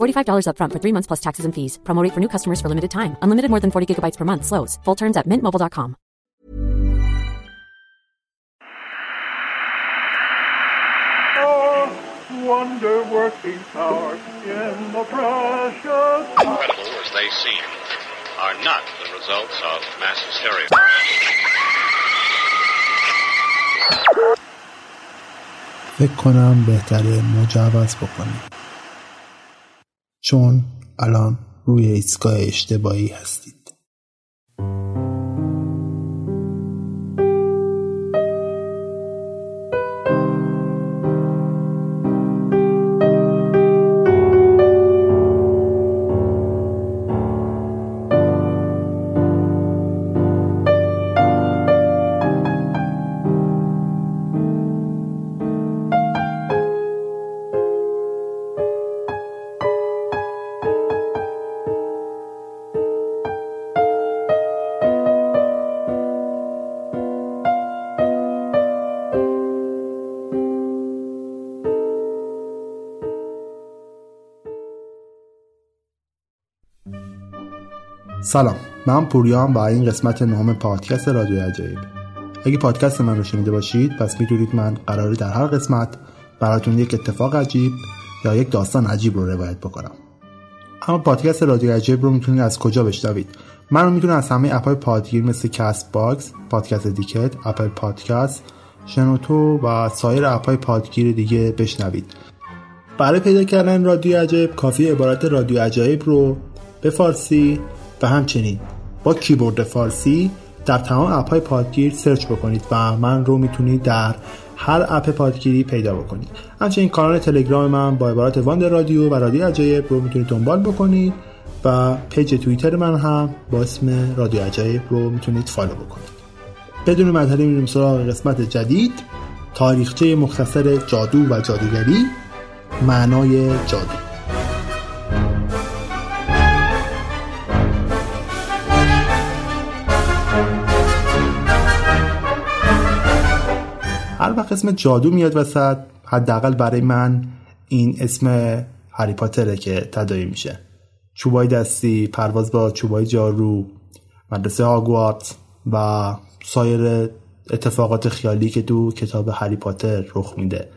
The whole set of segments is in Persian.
$45 upfront for three months plus taxes and fees. Promo rate for new customers for limited time. Unlimited more than 40 gigabytes per month. Slows. Full terms at mintmobile.com. wonder working power in the precious. Incredible as they seem, are not the results of mass hysteria. فکر کنم بهتره مجوز بکنیم چون الان روی ایستگاه اشتباهی هستید. سلام من پوریام و این قسمت نهم پادکست رادیو عجایب. اگه پادکست من رو شنیده باشید پس می‌دونید من قراره در هر قسمت براتون یک اتفاق عجیب یا یک داستان عجیب رو روایت بکنم. اما پادکست رادیو عجیب رو می‌تونید از کجا بشنوید؟ من رو می‌تونید از همه اپهای پادگیر مثل Castbox Podcast Addict Apple Podcast شنوتو و سایر اپهای پادگیر دیگه بشنوید. برای پیدا کردن رادیو عجایب کافی عبارت رادیو عجایب رو به فارسی و همچنین با کیبورد فارسی در تمام اپ های پادگیر search بکنید و من رو می‌تونید در هر اپ پادگیری پیدا بکنید. همچنین کانال تلگرام من با عبارت Wond Radio و رادیو عجایب رو می‌تونید دنبال بکنید و page توییتر من هم با اسم رادیو عجایب رو می‌تونید follow بکنید. بدون معطلی میریم سراغ قسمت جدید تاریخچه مختصر جادو و جادوگری معنای جادو. اسم جادو میاد وسط حداقل برای من این اسم هری پاتره که تدایی میشه. چوبای دستی پرواز با چوبای جارو مدرسه هاگوارت و سایر اتفاقات خیالی که تو کتاب هری پاتر رخ میده.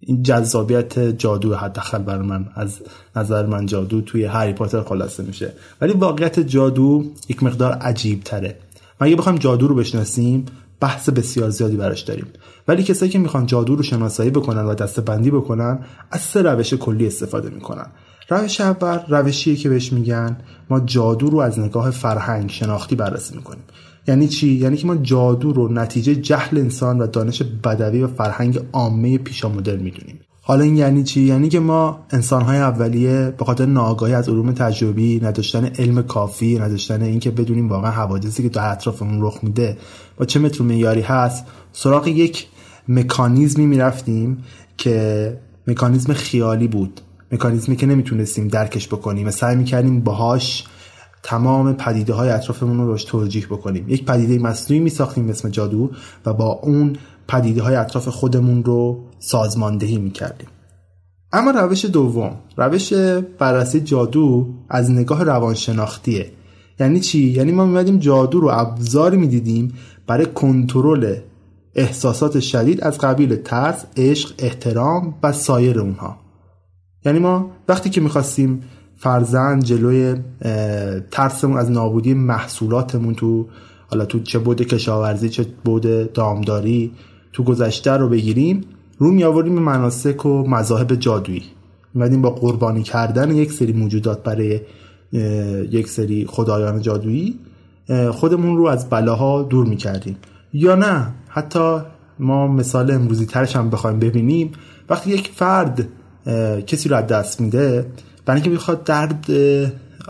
این جذابیت جادو حداقل برای من از نظر من جادو توی هری پاتر خلاصه میشه. ولی واقعیت جادو یک مقدار عجیب تره ما اگه بخوایم جادو رو بشناسیم؟ بحث بسیار زیادی براش داریم. ولی کسایی که می‌خوان جادو رو شناسایی بکنن و دسته بندی بکنن از سه روش کلی استفاده می‌کنن. روش اول روشیه که بهش میگن ما جادو رو از نگاه فرهنگ شناختی بررسی می‌کنیم. یعنی چی؟ یعنی که ما جادو رو نتیجه جهل انسان و دانش بدوی و فرهنگ عامه پیشا مدرن می‌دونیم. حالا این یعنی چی؟ یعنی که ما انسانهای اولیه به خاطر ناآگاهی از علوم تجربی نداشتن علم کافی نداشتن اینکه بدونیم واقعا حوادثی که در اطرافمون رخ میده با چه متر معیاری هست سراغ یک مکانیزمی می‌رفتیم که مکانیزم خیالی بود. مکانیزمی که نمی‌تونستیم درکش بکنیم و سعی می‌کردیم باهاش تمام پدیده های اطرافمون رو باش توجیح بکنیم. یک پدیده مصنوعی میساختیم اسم جادو و با اون پدیده های اطراف خودمون رو سازماندهی می‌کردیم. اما روش دوم روش بررسی جادو از نگاه روانشناختیه. یعنی چی؟ یعنی ما میمدیم جادو رو ابزاری می‌دیدیم برای کنترل احساسات شدید از قبیل ترس، عشق، احترام و سایر اونها. یعنی ما وقتی که می‌خواستیم فرزن جلوی ترسمون از نابودی محصولاتمون تو حالا تو چه بود کشاورزی چه بود دامداری تو گذشته رو بگیریم رو می آوردیم مناسک و مذاهب جادویی. میمدیم با قربانی کردن یک سری موجودات برای یک سری خدایان جادویی خودمون رو از بلاها دور می کردیم یا نه حتی ما مثال امروزی ترش هم بخوایم ببینیم. وقتی یک فرد کسی رو از دست میده برای اینکه بخواد درد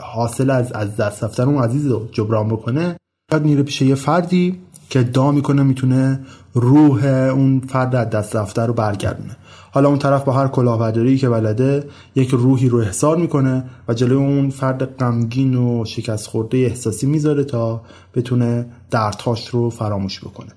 حاصل از از دست رفتن اون عزیز رو جبران بکنه یاد میره پیش یه فردی که ادعا می‌کنه می‌تونه روح اون فرد از دست رفته رو برگردونه. حالا اون طرف با هر کلاهبرداری که بلده یک روحی رو احضار می‌کنه و جلوی اون فرد غمگین و شکست خورده احساسی می‌ذاره تا بتونه دردهاش رو فراموش بکنه.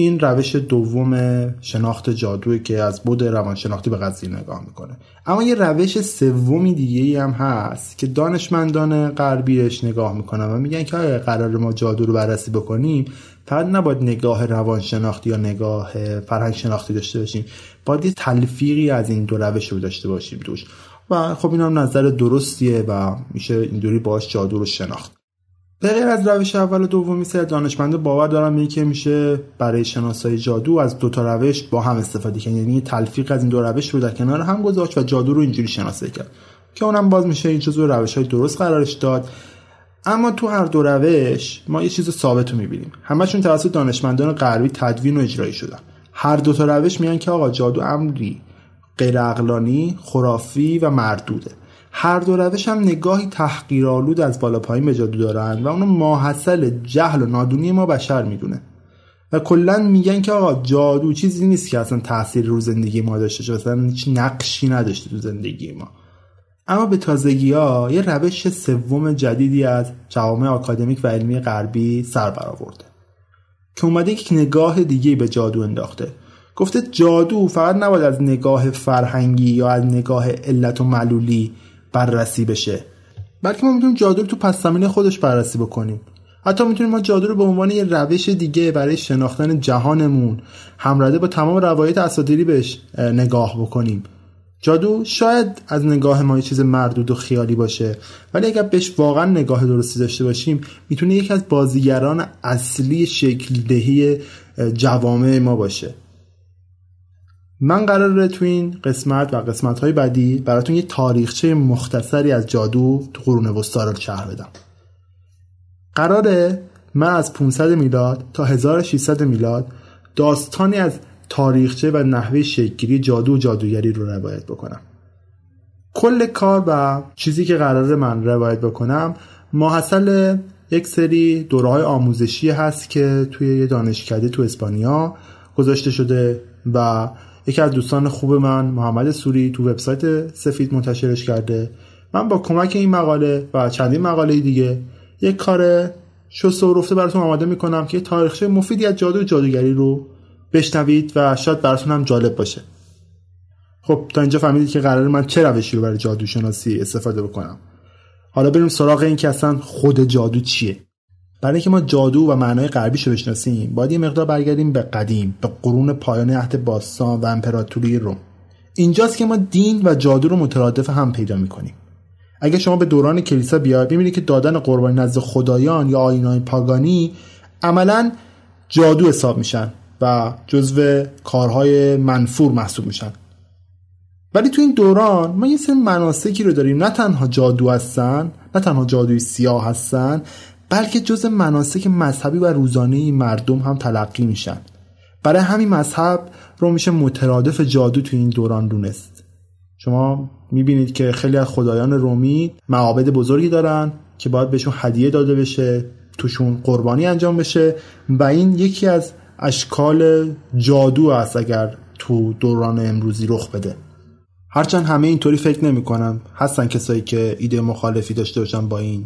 این روش دوم شناخت جادوی که از بود روانشناختی به قضیه نگاه می‌کنه. اما یه روش سومی دیگه ای هم هست که دانشمندان غربیش نگاه می‌کنن و میگن که آیا قرار ما جادو رو بررسی بکنیم؟ فقط نباید نگاه روانشناختی یا نگاه فرهنگ شناختی داشته باشیم. باید یه تلفیقی از این دو روش رو داشته باشیم دوش و خب این هم نظر درستیه و میشه اینطوری باش جادو رو شناخت. به غیر از روش اول و دومی سر دانشمندا باور دارم که میشه برای شناسایی جادو از دو تا روش با هم استفاده کرد. یعنی تلفیق از این دو روش رو در کنار هم گذاشت و جادو رو اینجوری شناسایی کرد. که اونم باز میشه این جزو روش های درست قرارش داد. اما تو هر دو روش ما یه چیز ثابت رو می‌بینیم. همشون توسط دانشمندان غربی تدوین و اجرایی شدن. هر دو تا روش میان که آقا جادو امری غیر خرافی و مردوده. هر دو روش هم نگاهی تحقیرآلود از بالا پایین به جادو دارن و اونو ماحصل جهل و نادونی ما بشر می‌دونه. و کلا میگن که آقا جادو چیزی نیست که اصلا تاثیر رو زندگی ما داشته باشه اصلا هیچ نقشی نداشته تو زندگی ما. اما به تازگی ها یه روش سوم جدیدی از جوامع آکادمیک و علمی غربی سر برآورده. که اومده یک نگاه دیگه به جادو انداخته. گفته جادو فقط نباید از نگاه فرهنگی یا از نگاه علت و معلولی بررسی بشه. بلکه ما می‌تونیم جادو رو تو پس خودش بررسی بکنیم. حتی می‌تونیم ما جادو رو به عنوان یه روش دیگه برای شناختن جهانمون همرده با تمام روایت اساطیری بهش نگاه بکنیم. جادو شاید از نگاه ما یه چیز مردود و خیالی باشه ولی اگر بهش واقعا نگاه درستی داشته باشیم می‌تونه یکی از بازیگران اصلی شکل دهی جوامع ما باشه. من قراره تو این قسمت و قسمت های بعدی براتون یه تاریخچه مختصری از جادو تو قرون وسطا رو شهر بدم. قراره من از 500 میلاد تا 1600 میلاد داستانی از تاریخچه و نحوه شکلگیری جادو و جادوگری رو روایت بکنم. کل کار و چیزی که قراره من روایت بکنم ماحصل یک سری دوره های آموزشی هست که توی یه دانشکده تو اسپانیا گذاشته شده و یکی از دوستان خوب من محمد سوری تو وبسایت سفید منتشرش کرده. من با کمک این مقاله و چندین مقاله دیگه یک کار شسته و رفته براتون آماده می‌کنم که تاریخچه مفیدی از جادو جادوگری رو بشنوید و شاید براتون هم جالب باشه. خب تا اینجا فهمیدید که قرار من چه روشی رو برای جادو شناسی استفاده بکنم. حالا بریم سراغ این که اصلا خود جادو چیه. برای اینکه ما جادو و معنای غربیش رو بشناسیم باید یه مقدار برگردیم به قدیم به قرون پایان عهد باستان و امپراتوری روم. اینجاست که ما دین و جادو رو مترادف هم پیدا می‌کنیم. اگه شما به دوران کلیسا بیاید ببینید که دادن قربانی نزد خدایان یا آینای پاگانی عملا جادو حساب میشن و جزو کارهای منفور محسوب میشن. ولی تو این دوران ما یه سری مناسکی رو داریم. نه تنها جادو هستن نه تنها جادوی سیاه هستن بلکه جز مناسک مذهبی و روزانه مردم هم تلقی میشن. برای همین مذهب رو میشه مترادف جادو تو این دوران دونست. شما می‌بینید که خیلی از خدایان رومی معابد بزرگی دارن که باید بهشون هدیه داده بشه توشون قربانی انجام بشه و این یکی از اشکال جادو است اگر تو دوران امروزی رخ بده. هرچند همه اینطوری فکر نمی کنم هستن کسایی که ایده مخالفی داشته باشن با این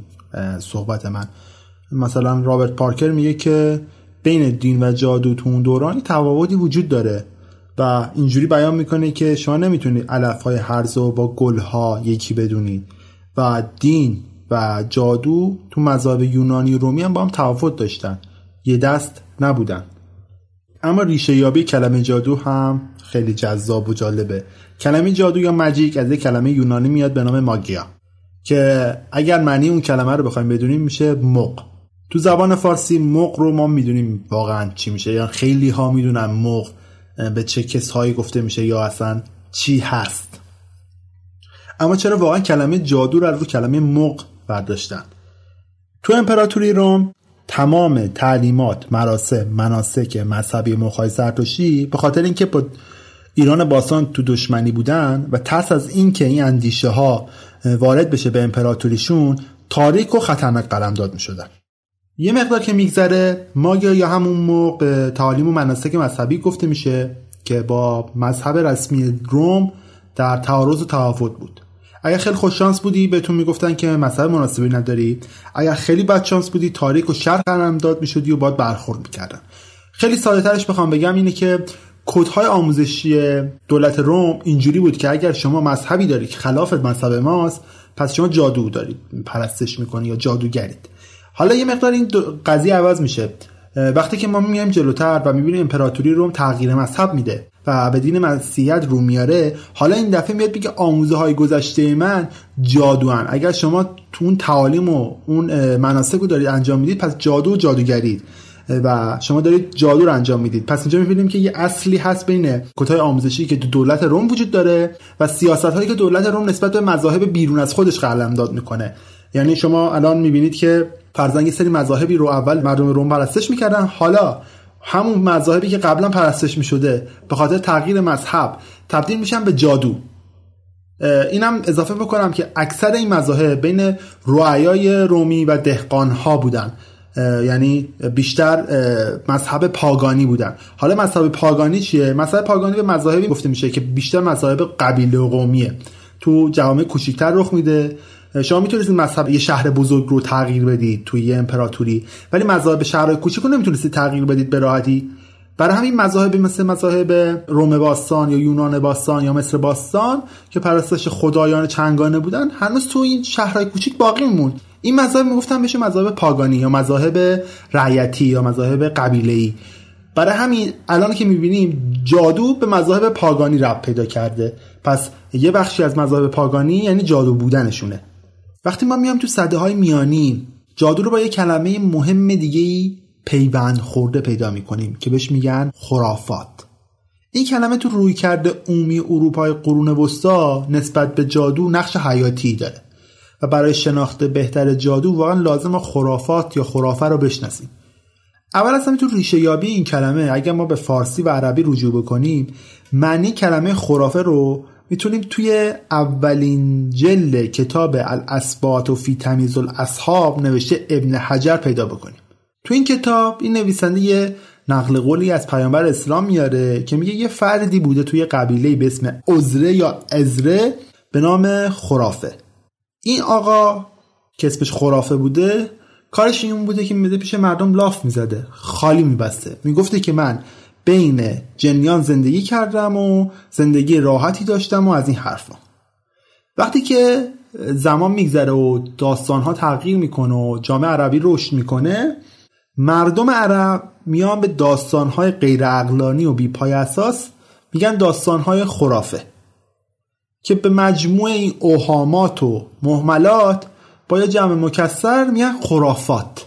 صحبت من. مثلا رابرت پارکر میگه که بین دین و جادو تو اون دورانی تفاوتی وجود داره و اینجوری بیان می‌کنه که شما نمی‌تونید علف های و با گل ها یکی بدونید و دین و جادو تو مذهب یونانی و رومی هم با هم تفاوت داشتن یه دست نبودن. اما ریشه یابی کلمه جادو هم خیلی جذاب و جالبه. کلمه جادو یا مجیک از یک کلمه یونانی میاد به نام ماگیا که اگر معنی اون کلمه رو بخوایم بدونیم میشه مق. تو زبان فارسی مق رو ما می‌دونیم واقعا چی میشه یا خیلی ها می‌دونن مق به چه کسهایی گفته میشه یا اصلا چی هست. اما چرا واقعا کلمه جادو رو رو کلمه مق برداشتن؟ تو امپراتوری روم تمام تعلیمات مراسم مناسک مذهبی مخای زرتشتی به خاطر اینکه با ایران باستان تو دشمنی بودن و ترس از اینکه این اندیشه ها وارد بشه به امپراتوریشون تاریک و خطرناک قلمداد می شدن یه مقدار که میگذره ماگیا یا همون موقع تعالیم و مناسک مذهبی گفته میشه که با مذهب رسمی روم در تعارض و توافت بود. اگر خیلی خوش شانس بودی بهتون می‌گفتن که مذهب مناسبی نداری. اگر خیلی بد شانس بودی تاریک و شر قلم داد می‌شدی و باید برخورد می‌کردن. خیلی ساده ترش بخوام بگم اینه که کودهای آموزشی دولت روم اینجوری بود که اگر شما مذهبی داری که خلاف مذهب ماست پس شما جادو دارید پرستش می‌کنی یا جادوگرید. حالا یه مقدار این قضیه عوض میشه. وقتی که ما میایم جلوتر و می‌بینیم امپراتوری روم تغییر مذهب میده و به دین مسیحیت رو میاره حالا این دفعه میاد بگه آموزه های گذشته من جادوان. اگر شما تو اون تعالیم و اون مناسک رو دارید انجام می‌دید پس جادو و جادوگرید. و شما دارید جادو رو انجام می‌دید. پس اینجا می‌بینیم که یه اصلی هست بین کتای آموزشی که دولت روم وجود داره و سیاست هایی که دولت روم نسبت به مذاهب بیرون از خودش قلمداد می‌کنه. یعنی شما الان می‌بینید که فرزن یه سری مذاهبی رو اول مردم روم پرستش می‌کردن. حالا همون مذاهبی که قبلا پرستش می‌شده به خاطر تغییر مذهب تبدیل میشن به جادو. اینم اضافه بکنم که اکثر این مذاهب بین رعایای رومی و دهقان بودن. یعنی بیشتر مذهب پاگانی بودن. حالا مذهب پاگانی چیه؟ مذهب پاگانی به مذاهبی گفته میشه که بیشتر مذاهب قبیله و قومیه. تو جوامع کوچیکتر رخ میده. شما می‌تونستید مذهب یه شهر بزرگ رو تغییر بدید توی یه امپراتوری ولی مذاهب شهر کوچیک رو نمی‌تونستید تغییر بدید به راحتی. برای همین مذاهبی مثل مذاهب روم باستان یا یونان باستان یا مصر باستان که پرستش خدایان چنگانه بودن هنوز تو این شهرهای کوچیک باقی میموند این مذاهب می‌گفتن بشه مذاهب پاگانی یا مذاهب رعیتی یا مذاهب قبیله برای همین الان که می‌بینیم جادو به مذاهب پاگانی رب پیدا کرده. پس یه بخشی از مذاهب پاگانی یعنی جادو بودنشونه. وقتی ما میام تو صده های میانی جادو رو با یه کلمه مهم دیگه پیوند خورده پیدا می‌کنیم که بهش میگن خرافات. این کلمه تو روی کرده عمومی اروپای قرون وسطا نسبت به جادو نقش حیاتی داره و برای شناخت بهتر جادو واقعا لازم خرافات یا خرافه رو بشناسیم. اول از همه تو ریشه یابی این کلمه اگر ما به فارسی و عربی رجوع بکنیم معنی کلمه خرافه رو می‌تونیم توی اولین جل کتاب الاسبات و فی تمیز الاصحاب نوشته ابن حجر پیدا بکنیم. تو این کتاب این نویسنده یه نقل قولی از پیامبر اسلام میاره که میگه یه فردی بوده توی قبیله به اسم عزره یا ازره به نام خرافه. این آقا که اسمش خرافه بوده کارش این بوده که میده پیش مردم لاف می‌زده خالی میبسته. می‌گفته که من بین جنیان زندگی کردم و زندگی راحتی داشتم و از این حرفا. وقتی که زمان میگذره و داستانها تغییر می‌کنه و جامعه عربی رشد می‌کنه مردم عرب میان به داستانهای غیر اقلانی و بیپای اساس میگن داستانهای خرافه که به مجموع این اوهامات و محملات با یه جمع مکسر میگن خرافات.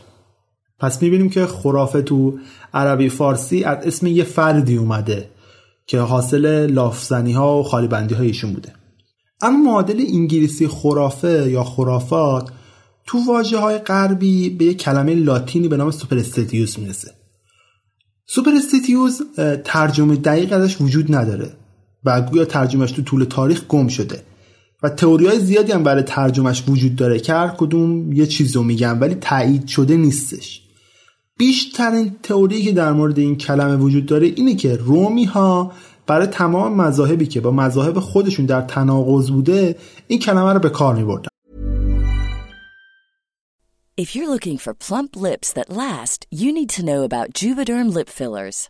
پس می‌بینیم که خرافه تو عربی فارسی از اسم یه فردی اومده که حاصل لافزنی ها و خالی بندی ها ایشون بوده. اما معادل انگلیسی خرافه یا خرافات تو واژه های غربی به یک کلمه لاتینی به نام superstitious می‌رسه. superstitious ترجمه دقیق ازش وجود نداره و گویا ترجمهش تو طول تاریخ گم شده و تئوری های زیادی هم برای ترجمهش وجود داره که هر کدوم یه چیز رو میگن ولی تایید شده نیستش. بیشترین تئوری که در مورد این کلمه وجود داره اینه که رومی ها برای تمام مذاهبی که با مذاهب خودشون در تناقض بوده این کلمه رو به کار میبردن If you're looking for plump lips that last, you need to know about Juvederm lip fillers.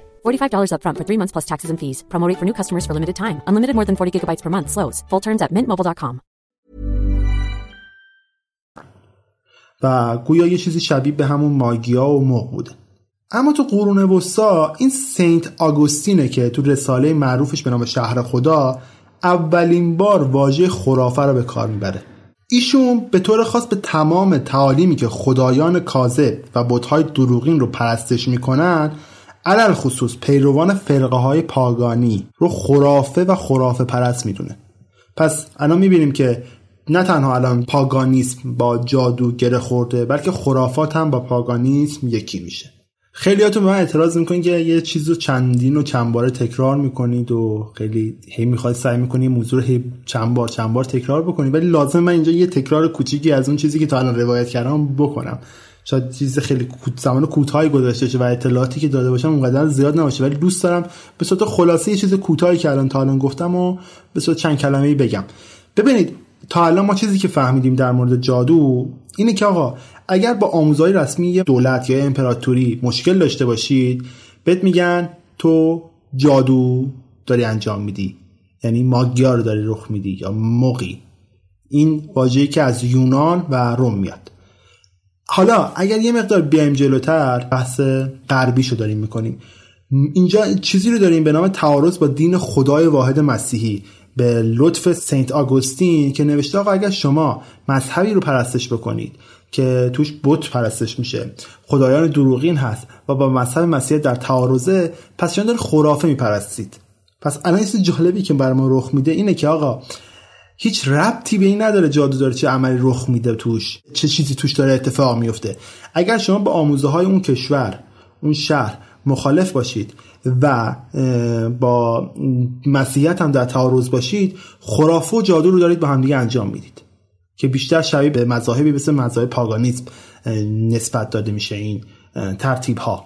$45 upfront for three months plus taxes and fees. Promote for new customers for limited time. Unlimited more than 40 gigabytes per month. Slows. Full terms at mintmobile.com. و گویا یه چیزی شبیه به همون ماگیا و مغ بوده اما تو قرون وسطا این سنت آگوستینه که تو رساله معروفش به نام شهر خدا اولین بار واژه خرافه رو به کار می‌بره ایشون به طور خاص به تمام تعالیمی که خدایان کاذب و بتهای دروغین رو پرستش می‌کنن علل خصوص پیروان فرقه های پاگانی رو خرافه و خرافه پرست می‌دونه. پس الان می‌بینیم که نه تنها الان پاگانیسم با جادو گره خورده بلکه خرافات هم با پاگانیسم یکی میشه. خیلیاتون به من اعتراض می‌کنید که یه چیز رو چندین و چند باره تکرار می‌کنید و خیلی هی می‌خواید سعی می‌کنید موضوع رو هی چند بار چند بار تکرار بکنید ولی لازم من اینجا یه تکرار کوچیکی از اون چیزی که تا الان روایت کردم بکنم. شاید چیز خیلی زمان کوتاهی گذاشته شه و اطلاعاتی که داده باشم اونقدر زیاد نباشه. ولی دوست دارم به صورت خلاصه یه چیز کوتاهی که الان تا الان گفتم و به صورت چند کلمه ای بگم. ببینید تا الان ما چیزی که فهمیدیم در مورد جادو اینه که آقا اگر با آموزهای رسمی دولت یا امپراتوری مشکل داشته باشید بهت میگن تو جادو داری انجام میدی. یعنی ماگیا رو داری رخ میدی یا مقی این واژه‌ای که از یونان و روم میاد. حالا اگر یه مقدار بیایم جلوتر بحث غربیشو داریم می‌کنیم. اینجا چیزی رو داریم به نام تعارض با دین خدای واحد مسیحی به لطف سنت آگوستین که نوشته آقا اگر شما مذهبی رو پرستش بکنید که توش بت پرستش میشه خدایان دروغین هست و با مذهب مسیحیت در تعارضه پس شما دارید خرافه میپرستید؟ پس الان یه جالبی که بر ما رخ میده اینه که آقا هیچ ربطی به این نداره جادو داره چه عملی رخ میده توش چه چیزی توش داره اتفاق میفته. اگر شما با آموزه های اون کشور اون شهر مخالف باشید و با مسیحیت هم در تعارض باشید خرافه و جادو رو دارید با همدیگه انجام می‌دید. که بیشتر شبیه به مذاهبی مثل مذاهب پاگانیسم نسبت داده میشه این ترتیب ها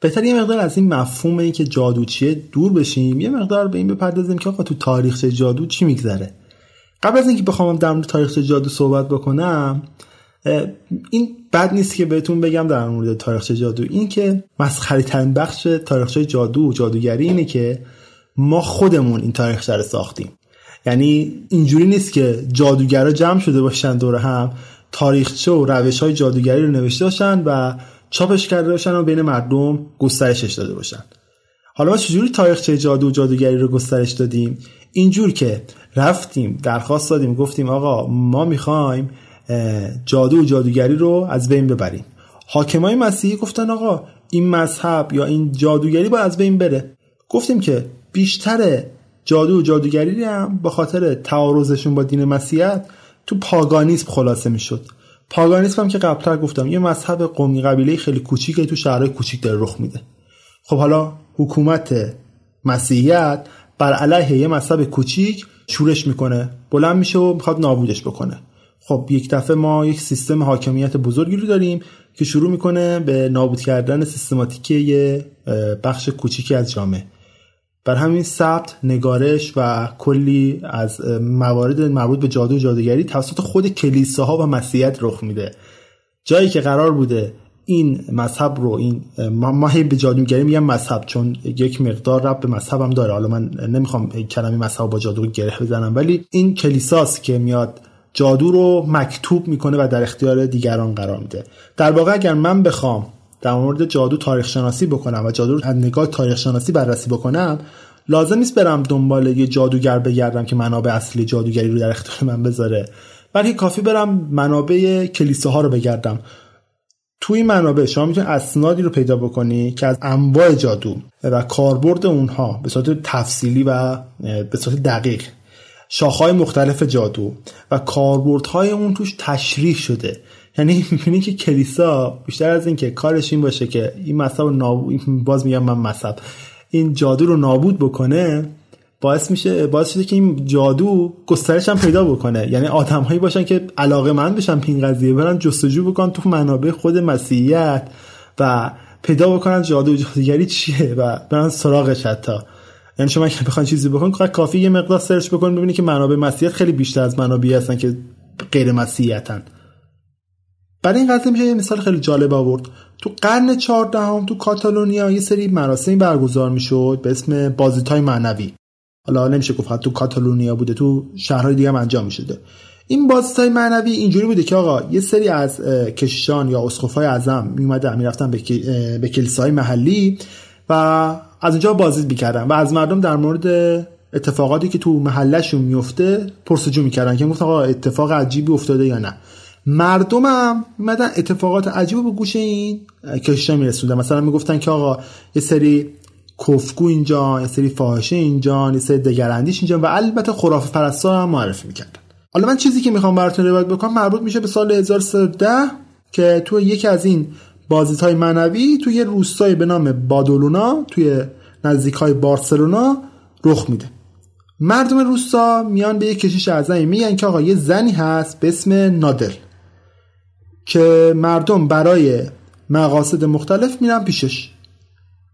بهتر یه مقدار از این مفهوم این که جادو چیه دور بشیم. یه مقدار به این بپردازیم که آقا تو تاریخ جادو چی میگذره؟ قبل از اینکه بخوام در مورد تاریخ جادو صحبت بکنم این بد نیست که بهتون بگم در مورد تاریخ جادو. این که مسخره ترین بخش تاریخ جادو و جادوگری اینه که ما خودمون این تاریخ رو ساختیم. یعنی اینجوری نیست که جادوگرا جمع شده باشن دور هم تاریخچه و روش های جادوگری رو نوشته باشن و چاپش کرده باشن و بین مردم گسترشش داده باشن. حالا ما چجوری تاریخچه جادو و جادوگری رو گسترش دادیم؟ اینجور که رفتیم درخواست دادیم گفتیم آقا ما می‌خوایم جادو و جادوگری رو از بین ببریم. حاکمای مسیحی گفتن آقا این مذهب یا این جادوگری باید از بین بره. گفتیم که بیشتر جادو و جادوگری هم به خاطر تعارضشون با دین مسیحیت تو پاگانیسم خلاصه می‌شد. پاگانیسم هم که قبلتر گفتم یه مذهب قومی قبیله خیلی کوچیکه تو شهرهای کوچیک داره رخ میده. خب حالا حکومت مسیحیت بر علیه یه مذهب کوچیک شورش می‌کنه بلند میشه و می‌خواد نابودش بکنه. خب یک دفعه ما یک سیستم حاکمیت بزرگی رو داریم که شروع می‌کنه به نابود کردن سیستماتیک یه بخش کوچیکی از جامعه. بر همین ثبت نگارش و کلی از موارد مربوط به جادو و جادوگری توسط خود کلیساها و مسیحیت رخ میده. جایی که قرار بوده این مذهب رو این ما هی به جادوگری میگم مذهب چون یک مقدار رب به مذهبم داره. حالا من نمی‌خوام کلمه مذهب با جادو گره بزنم ولی این کلیساست که میاد جادو رو مکتوب می‌کنه و در اختیار دیگران قرار میده. در واقع اگر من بخوام در مورد جادو تاریخ شناسی بکنم و جادو رو از نگاه تاریخ شناسی بررسی بکنم لازم نیست برم دنبال یه جادوگر بگردم که منابع اصلی جادوگری رو در اختیار من بذاره. بلکه کافی برم منابع کلیساها رو بگردم. توی این منابع شما می‌تونید اسنادی رو پیدا بکنی که از انواع جادو و کاربرد اونها به صورت تفصیلی و به صورت دقیق شاخهای مختلف جادو و کاربردهای اون توش تشریح شده. یعنی می‌بینی که کلیسا بیشتر از اینکه کارش این باشه که این مذهب نابود باز میگم من مذهب. این جادو رو نابود بکنه باعث میشه باعث شده که این جادو گسترش هم پیدا بکنه. یعنی آدمهایی باشن که علاقه من بشن پین قضیه برن جستجو بکنن تو منابع خود مسیحیت و پیدا بکنن جادو و جادوگری چیه و برن سراغش حتی. یعنی شما اگه بخواید چیزی بکن کافی یه مقدار سرچ بکن ببینید که منابع مسیحیت خیلی بیشتر از منابعی هستن که غیر مسیحیتن. برای این قضیه میشه یه مثال خیلی جالب آورد. تو قرن 14 هم تو کاتالونیا یه سری مراسمی برگزار می‌شد به اسم بازیتای معنوی. حالا نمیشه گفت تو کاتالونیا بوده تو شهرهای دیگه هم انجام می‌شده. این بازیتای معنوی اینجوری بوده که آقا یه سری از کشیشان یا اسقفای اعظم میومدن می‌رفتن به, به کلیساهای محلی و از اونجا بازدید می‌کردن و از مردم در مورد اتفاقاتی که تو محلشون میفته پرسجو می‌کردن که گفت آقا اتفاق عجیبی افتاده یا نه. مردم هم میمدن اتفاقات عجیب به گوش این کشیشا میرسوندن. مثلا می‌گفتن که آقا یه سری کفگو اینجا یه سری فاحشه اینجا یه سری دگراندیش اینجا و البته خرافه پرستا هم معرفی می‌کردن. حالا من چیزی که می‌خوام براتون روایت بکنم مربوط میشه به سال 1310 که تو یکی از این بازیت های منوی توی یه روستایی به نام بادولونا توی نزدیک های بارسلونا رخ میده. مردم روستا میان به یه کشیش اعظمی میگن که آقا یه زنی هست به اسم نادل که مردم برای مقاصد مختلف میرن پیشش.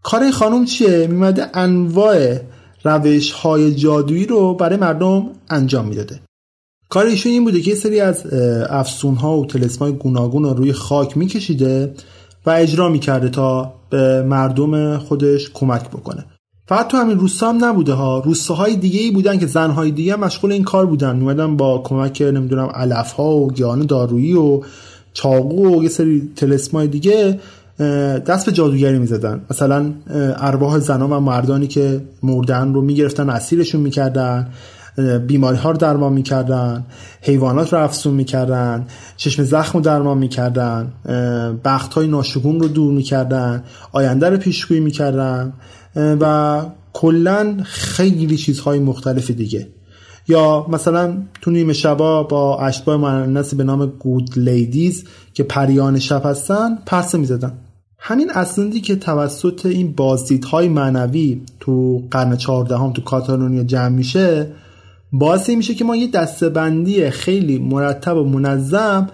کار خانم چیه؟ میمده انواع روش های جادویی رو برای مردم انجام می‌داده. کار ایشون این بوده که یه سری از افسون ها و تلسمای گوناگون رو روی خاک میکشیده و اجرا می‌کرده تا به مردم خودش کمک بکنه. فقط تو همین روستا هم نبوده ها. روستاهای دیگه ای بودن که زنهای دیگه مشغول این کار بودن. میمدن با کمک نمی‌دونم علف ها و گیان دارویی و چاقو و یه سری تلسمای دیگه دست به جادوگری می‌زدن. مثلا ارواح زنان و مردانی که مردن رو می‌گرفتن اسیرشون می‌کردن بیماری ها رو درمان می‌کردن حیوانات رو افسون می‌کردن چشم زخم رو درمان می‌کردن بخت های ناشگون رو دور می‌کردن آینده رو پیشگویی می‌کردن و کلا خیلی چیزهای مختلف دیگه. یا مثلا تو نیمه شبا با اشباه معنیسی به نام گود لیدیز که پریان شب هستن پرسه می‌زدن. همین اسنادی که توسط این بازدیدهای معنوی تو قرن چهاردهم تو کاتالونیا جمع میشه باعث میشه که ما یه دستبندی خیلی مرتب و منظم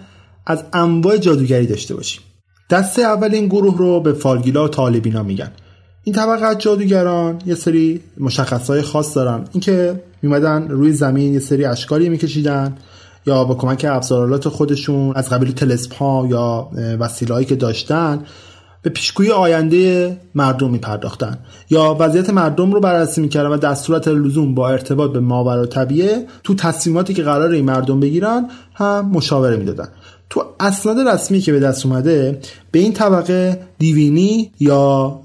از انواع جادوگری داشته باشیم. دسته اول این گروه رو به فالگیلا و طالبینا میگن. این طبقه از جادوگران یه سری مشخصهای خاص دارن. اینکه میمدن روی زمین یه سری اشکالی میکشیدن یا با کمک ابزارالات خودشون از قبیل تلسپ یا وسیلهایی که داشتن به پیشگویی آینده مردم میپرداختن. یا وضعیت مردم رو بررسی می‌کردن و در صورت لزوم با ارتباط به ماورا طبیعه تو تصمیماتی که قرار این مردم بگیرن هم مشاوره می‌دادن. تو اسناد رسمی که به دست اومده به این طبقه دیوینی یا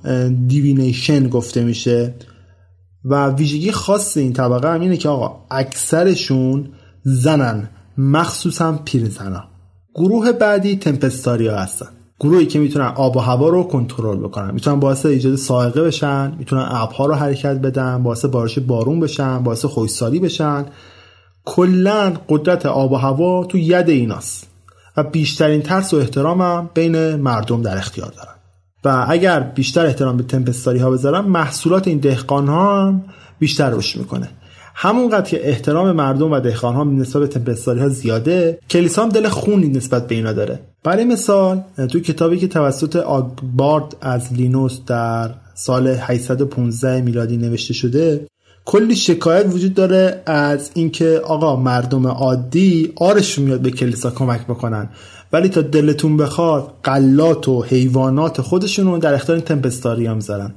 دیوینیشن گفته میشه. و ویژگی خاص این طبقه هم اینه که آقا اکثرشون زنن مخصوصا پیرزنا. گروه بعدی تمپستاریا هستن. گروهی که می‌تونن آب و هوا رو کنترل بکنن. می‌تونن باعث ایجاد سائقه بشن می‌تونن ابرها رو حرکت بدن باعث بارش بارون بشن باعث خشکسالی بشن. کلا قدرت آب و هوا تو ید ایناست. و بیشترین ترس و احترامم بین مردم در اختیار دارن. و اگر بیشتر احترام به تمپستاری ها بذارن محصولات این دهقان ها بیشتر رشد می‌کنه. همونقدر که احترام مردم و دهقان ها نسبت به تمپستاری ها زیاده کلیسا هم دل خونی نسبت به اینا داره. برای مثال تو کتابی که توسط آگبارد از لینوس در سال 815 میلادی نوشته شده کلی شکایت وجود داره از اینکه آقا مردم عادی آرشون میاد به کلیسا کمک بکنن. ولی تا دلتون بخواد قلات و حیوانات خودشون رو در اختیار تمپستاری هم می‌ذارن.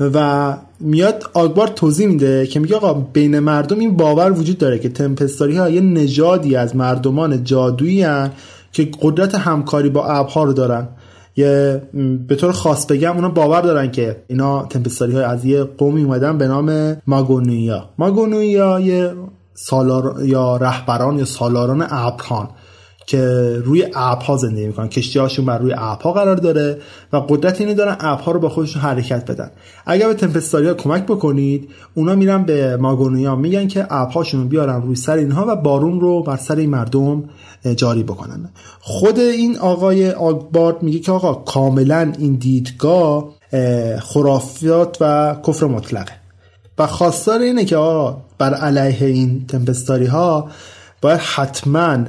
و میاد آگبار توضیح میده که میگه آقا بین مردم این باور وجود داره که تمپستاری ها یه نژادی از مردمان جادویی که قدرت همکاری با ابرها رو دارن. یه به طور خاص بگم اونا باور دارن که اینا تمپستاری های از یه قومی اومدن به نام ماگونویا ماگونویا یه سالار یا رهبران یا سالاران ابرهان. که روی ابرها زندگی می‌کنن. کشتی هاشون بر روی ابرها قرار داره و قدرت اینو دارن ابرها رو با خودشون حرکت بدن. اگر به تمپستاری ها کمک بکنید اونا میرن به ماگونویا میگن که ابرهاشون رو بیارن روی سر اینها و بارون رو بر سر این مردم جاری بکنن. خود این آقای آگبارد میگه که آقا کاملا این دیدگاه خرافات و کفر مطلقه. و خواستار اینه که آقا بر علیه این تمپستاری ها باید حتما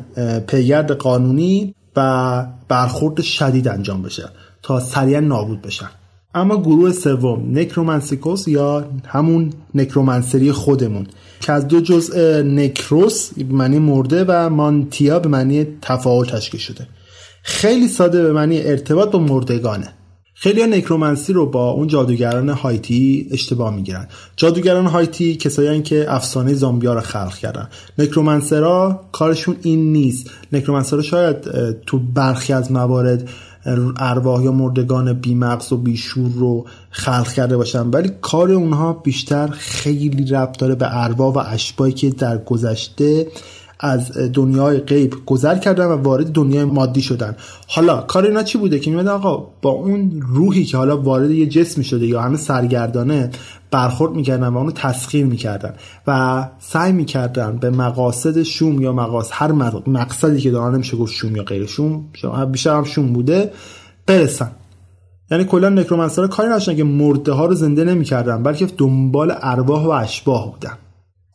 پیگرد قانونی و برخورد شدید انجام بشه تا سریعا نابود بشن. اما گروه سوم نکرومنسیکوس یا همون نکرومنسری خودمون که از دو جزء نکروس به معنی مرده و مانتیا به معنی تفاعل تشکیل شده. خیلی ساده به معنی ارتباط با مردگانه. خیلی نکرومنسی رو با اون جادوگران هایتی اشتباه می‌گیرن. جادوگران هایتی کسایی که افسانه زامبیا رو خلق کردن. نکرومنسرا کارشون این نیست. نکرومنسرا شاید تو برخی از موارد ارواح یا مردگان بیمغز و بیشور رو خلق کرده باشن. ولی کار اونها بیشتر خیلی ربط داره به ارواح و اشباهی که در گذشته از دنیای غیب گذر کردن و وارد دنیای مادی شدن. حالا کار اینا چی بوده که میمدن آقا؟ با اون روحی که حالا وارد یه جسمی شده یا همه سرگردانه برخورد می‌کردن و اونو تسخیر می‌کردن و سعی می‌کردن به مقاصد شوم یا مقاصد هر مقصدی که دارن نمیشه گفت شوم یا غیر شوم بیشتر هم شوم بوده برسن. یعنی کلا نکرومنسرها کاری نداشتن که مرده ها رو زنده نمی‌کردن بلکه دنبال ارواح و اشباح بودن.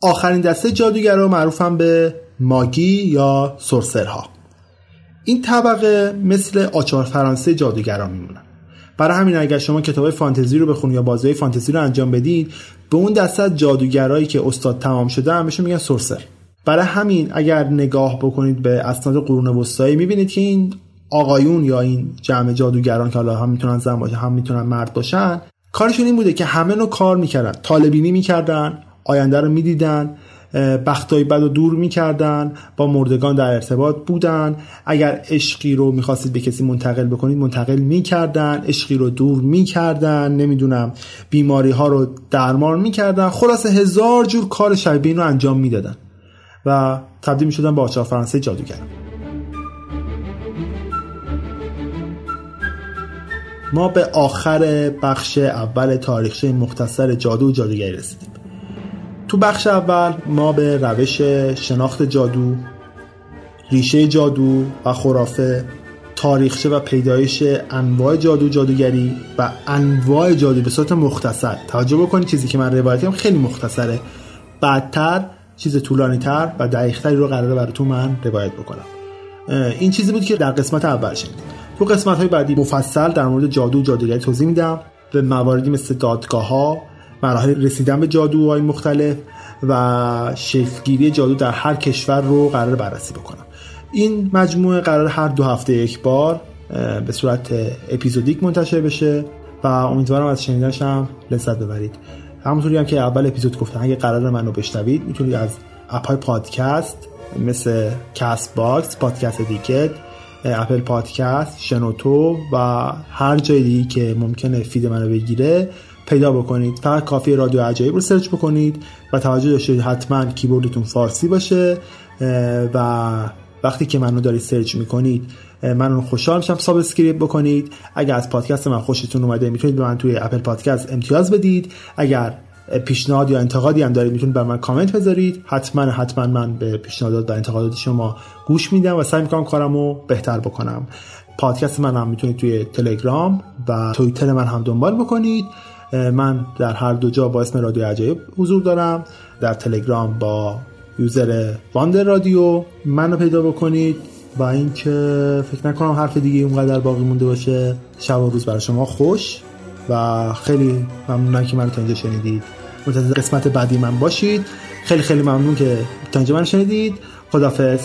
آخرین دسته جادوگرا معروفن به ماگی یا سرسرها. این طبقه مثل آچار فرانسه جادوگران میمونن. برای همین اگر شما کتاب فانتزی رو بخونید یا بازی فانتزی رو انجام بدید به اون دسته جادوگرایی که استاد تمام شده هم بهشون میگن سرسر. برای همین اگر نگاه بکنید به اسناد قرون وسطایی می‌بینید که این آقایون یا این جمع جادوگران که حالا هم می‌تونن زن باشه هم می‌تونن مرد باشن کارشون این بوده که همه نوع کار می‌کردن. طالبینی می‌کردن آینده رو می‌دیدن. بختای بد و دور می‌کردن با مردگان در ارتباط بودن. اگر عشقی رو می‌خواستید به کسی منتقل بکنید منتقل می‌کردن. عشقی رو دور می‌کردن. نمی‌دونم بیماری ها رو درمان می‌کردن. خلاصه هزار جور کار شبیه رو انجام می‌دادن و تبدیل می‌شدن به آچار فرانسه جادوگر. ما به آخر بخش اول تاریخچه مختصر جادو و جادوگری رسیدیم. تو بخش اول ما به روش شناخت جادو ریشه جادو و خرافه تاریخچه و پیدایش انواع جادو جادوگری و انواع جادو به صورت مختصر. توجه بکنید چیزی که من روایتم خیلی مختصره. بعدتر چیز طولانی تر و دقیق تری رو قراره براتون من روایت بکنم. این چیزی بود که در قسمت اول شنید تو قسمت های بعدی مفصل در مورد جادو و جادوگری توضیح میدم. به مواردی مثل دادگاه ها مراحل رسیدن به جادوهای مختلف و شکلگیری جادو در هر کشور رو قرار بررسی بکنم. این مجموعه قرار هر دو هفته یک بار به صورت اپیزودیک منتشر بشه و امیدوارم از شنیدنش هم لذت ببرید. همونطوری هم که اول اپیزود گفتم اگه قرار منو بشنوید می‌تونید از اپ های پادکست مثل Castbox Podcast Addict Apple Podcast شنوتو و هر جای دیگه که ممکنه feed منو بگیره پیدا بکنید. فقط کافی رادیو عجایب رو search بکنید و توجه داشته حتما کیبوردتون فارسی باشه و وقتی که منو دارید search می‌کنید من خوشحال میشم subscribe بکنید. اگر از پادکست من خوشتون اومده می‌تونید به من توی Apple Podcast امتیاز بدید. اگر پیشنهاد یا انتقادی هم دارید می‌تونید بر من کامنت بذارید. حتما حتما من به پیشنهادات و انتقادات شما گوش میدم و سعی می‌کنم کارمو بهتر بکنم. پادکست من هم می‌تونید توی تلگرام و توییتر من هم دنبال بکنید. من در هر دو جا با اسم رادیو عجایب حضور دارم. در تلگرام با یوزر واندر رادیو منو پیدا بکنید. و اینکه فکر نکنم حرف دیگه اونقدر باقی مونده باشه شب و روز برای شما خوش و خیلی ممنونم که من تا اینجا شنیدید. منتظر قسمت بعدی من باشید. خیلی خیلی ممنون که تا اینجا من شنیدید. خدافظ